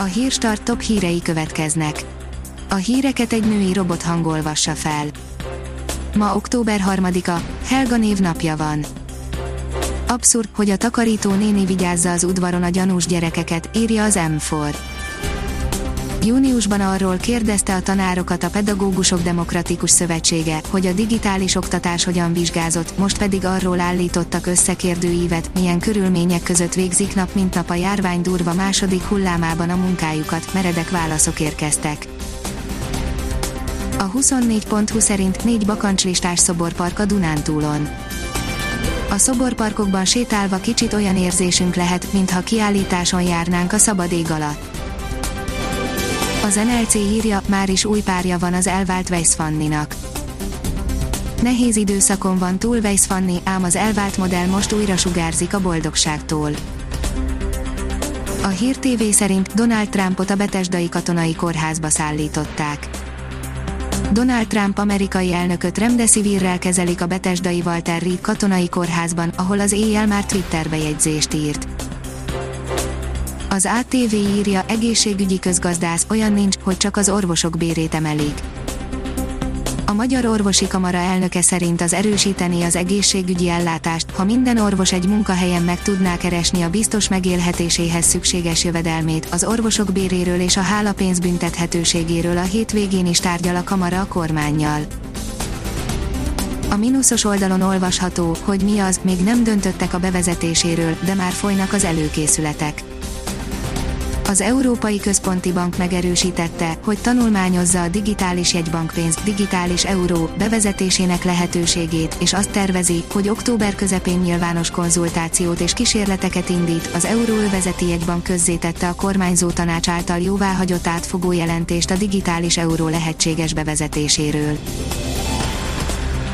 A hírstart top hírei következnek. A híreket egy női robot hangolvassa fel. Ma október 3-a, Helga név napja van. Abszurd, hogy a takarító néni vigyázza az udvaron a gyanús gyerekeket, írja az M4. Júniusban arról kérdezte a tanárokat a Pedagógusok Demokratikus Szövetsége, hogy a digitális oktatás hogyan vizsgázott, most pedig arról állítottak összekérdőívet, milyen körülmények között végzik nap mint nap a járvány durva második hullámában a munkájukat, meredek válaszok érkeztek. A 24.20 szerint négy bakancslistás szoborpark a Dunántúlon. A szoborparkokban sétálva kicsit olyan érzésünk lehet, mintha kiállításon járnánk a szabad ég alatt. Az NLC írja, már is új párja van az elvált Weiss Fanninak. Nehéz időszakon van túl Weiss Fanni, ám az elvált modell most újra sugárzik a boldogságtól. A Hír TV szerint Donald Trumpot a Betesdai Katonai Kórházba szállították. Donald Trump amerikai elnököt remdesivirrel kezelik a Betesdai Walter Reed Katonai Kórházban, ahol az éjjel már Twitter bejegyzést írt. Az ATV írja, egészségügyi közgazdász, olyan nincs, hogy csak az orvosok bérét emelik. A Magyar Orvosi Kamara elnöke szerint az erősíteni az egészségügyi ellátást, ha minden orvos egy munkahelyen meg tudná keresni a biztos megélhetéséhez szükséges jövedelmét, az orvosok béréről és a hálapénz büntethetőségéről a hétvégén is tárgyal a Kamara a kormányjal. A mínuszos oldalon olvasható, hogy mi az, még nem döntöttek a bevezetéséről, de már folynak az előkészületek az Európai Központi Bank megerősítette, hogy tanulmányozza a digitális jegybankpénz, digitális euró bevezetésének lehetőségét, és azt tervezi, hogy október közepén nyilvános konzultációt és kísérleteket indít. Az Euróövezeti Jegybank közzétette a kormányzó tanács által jóváhagyott átfogó jelentést a digitális euró lehetséges bevezetéséről.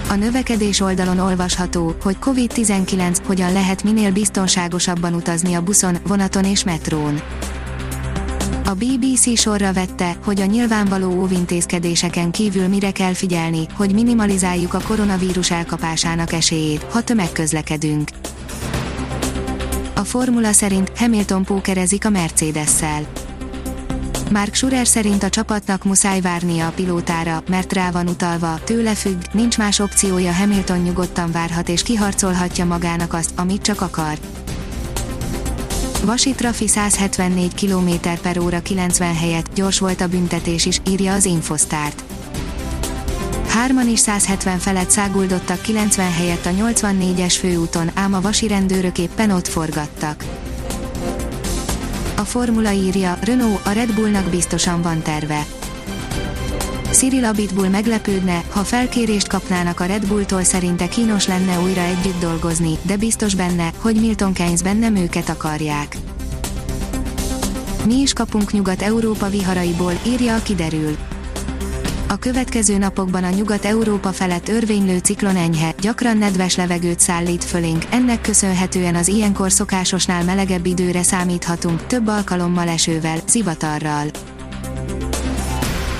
A növekedés oldalon olvasható, hogy COVID-19 hogyan lehet minél biztonságosabban utazni a buszon, vonaton és metrón. A BBC sorra vette, hogy a nyilvánvaló óvintézkedéseken kívül mire kell figyelni, hogy minimalizáljuk a koronavírus elkapásának esélyét, ha tömegközlekedünk. A formula szerint Hamilton pókerezik a Mercedes-szel. Mark Schurer szerint a csapatnak muszáj várnia a pilótára, mert rá van utalva, tőle függ, nincs más opciója Hamilton nyugodtan várhat és kiharcolhatja magának azt, amit csak akar. Vasi Trafi 174 km per óra 90 helyett gyors volt a büntetés is, írja az Infosztárt. Hárman is 170 felett száguldottak 90 helyett a 84-es főúton, ám a vasi rendőrök éppen ott forgattak. A formula írja, Renault, a Red Bullnak biztosan van terve. Cyril Abitbull meglepődne, ha felkérést kapnának a Red Bulltól szerinte kínos lenne újra együtt dolgozni, de biztos benne, hogy Milton Keynesben nem őket akarják. Mi is kapunk Nyugat-Európa viharaiból, írja a kiderül. A következő napokban a Nyugat-Európa felett örvénylő ciklon enyhe, gyakran nedves levegőt szállít fölénk, ennek köszönhetően az ilyenkor szokásosnál melegebb időre számíthatunk, több alkalommal esővel, zivatarral.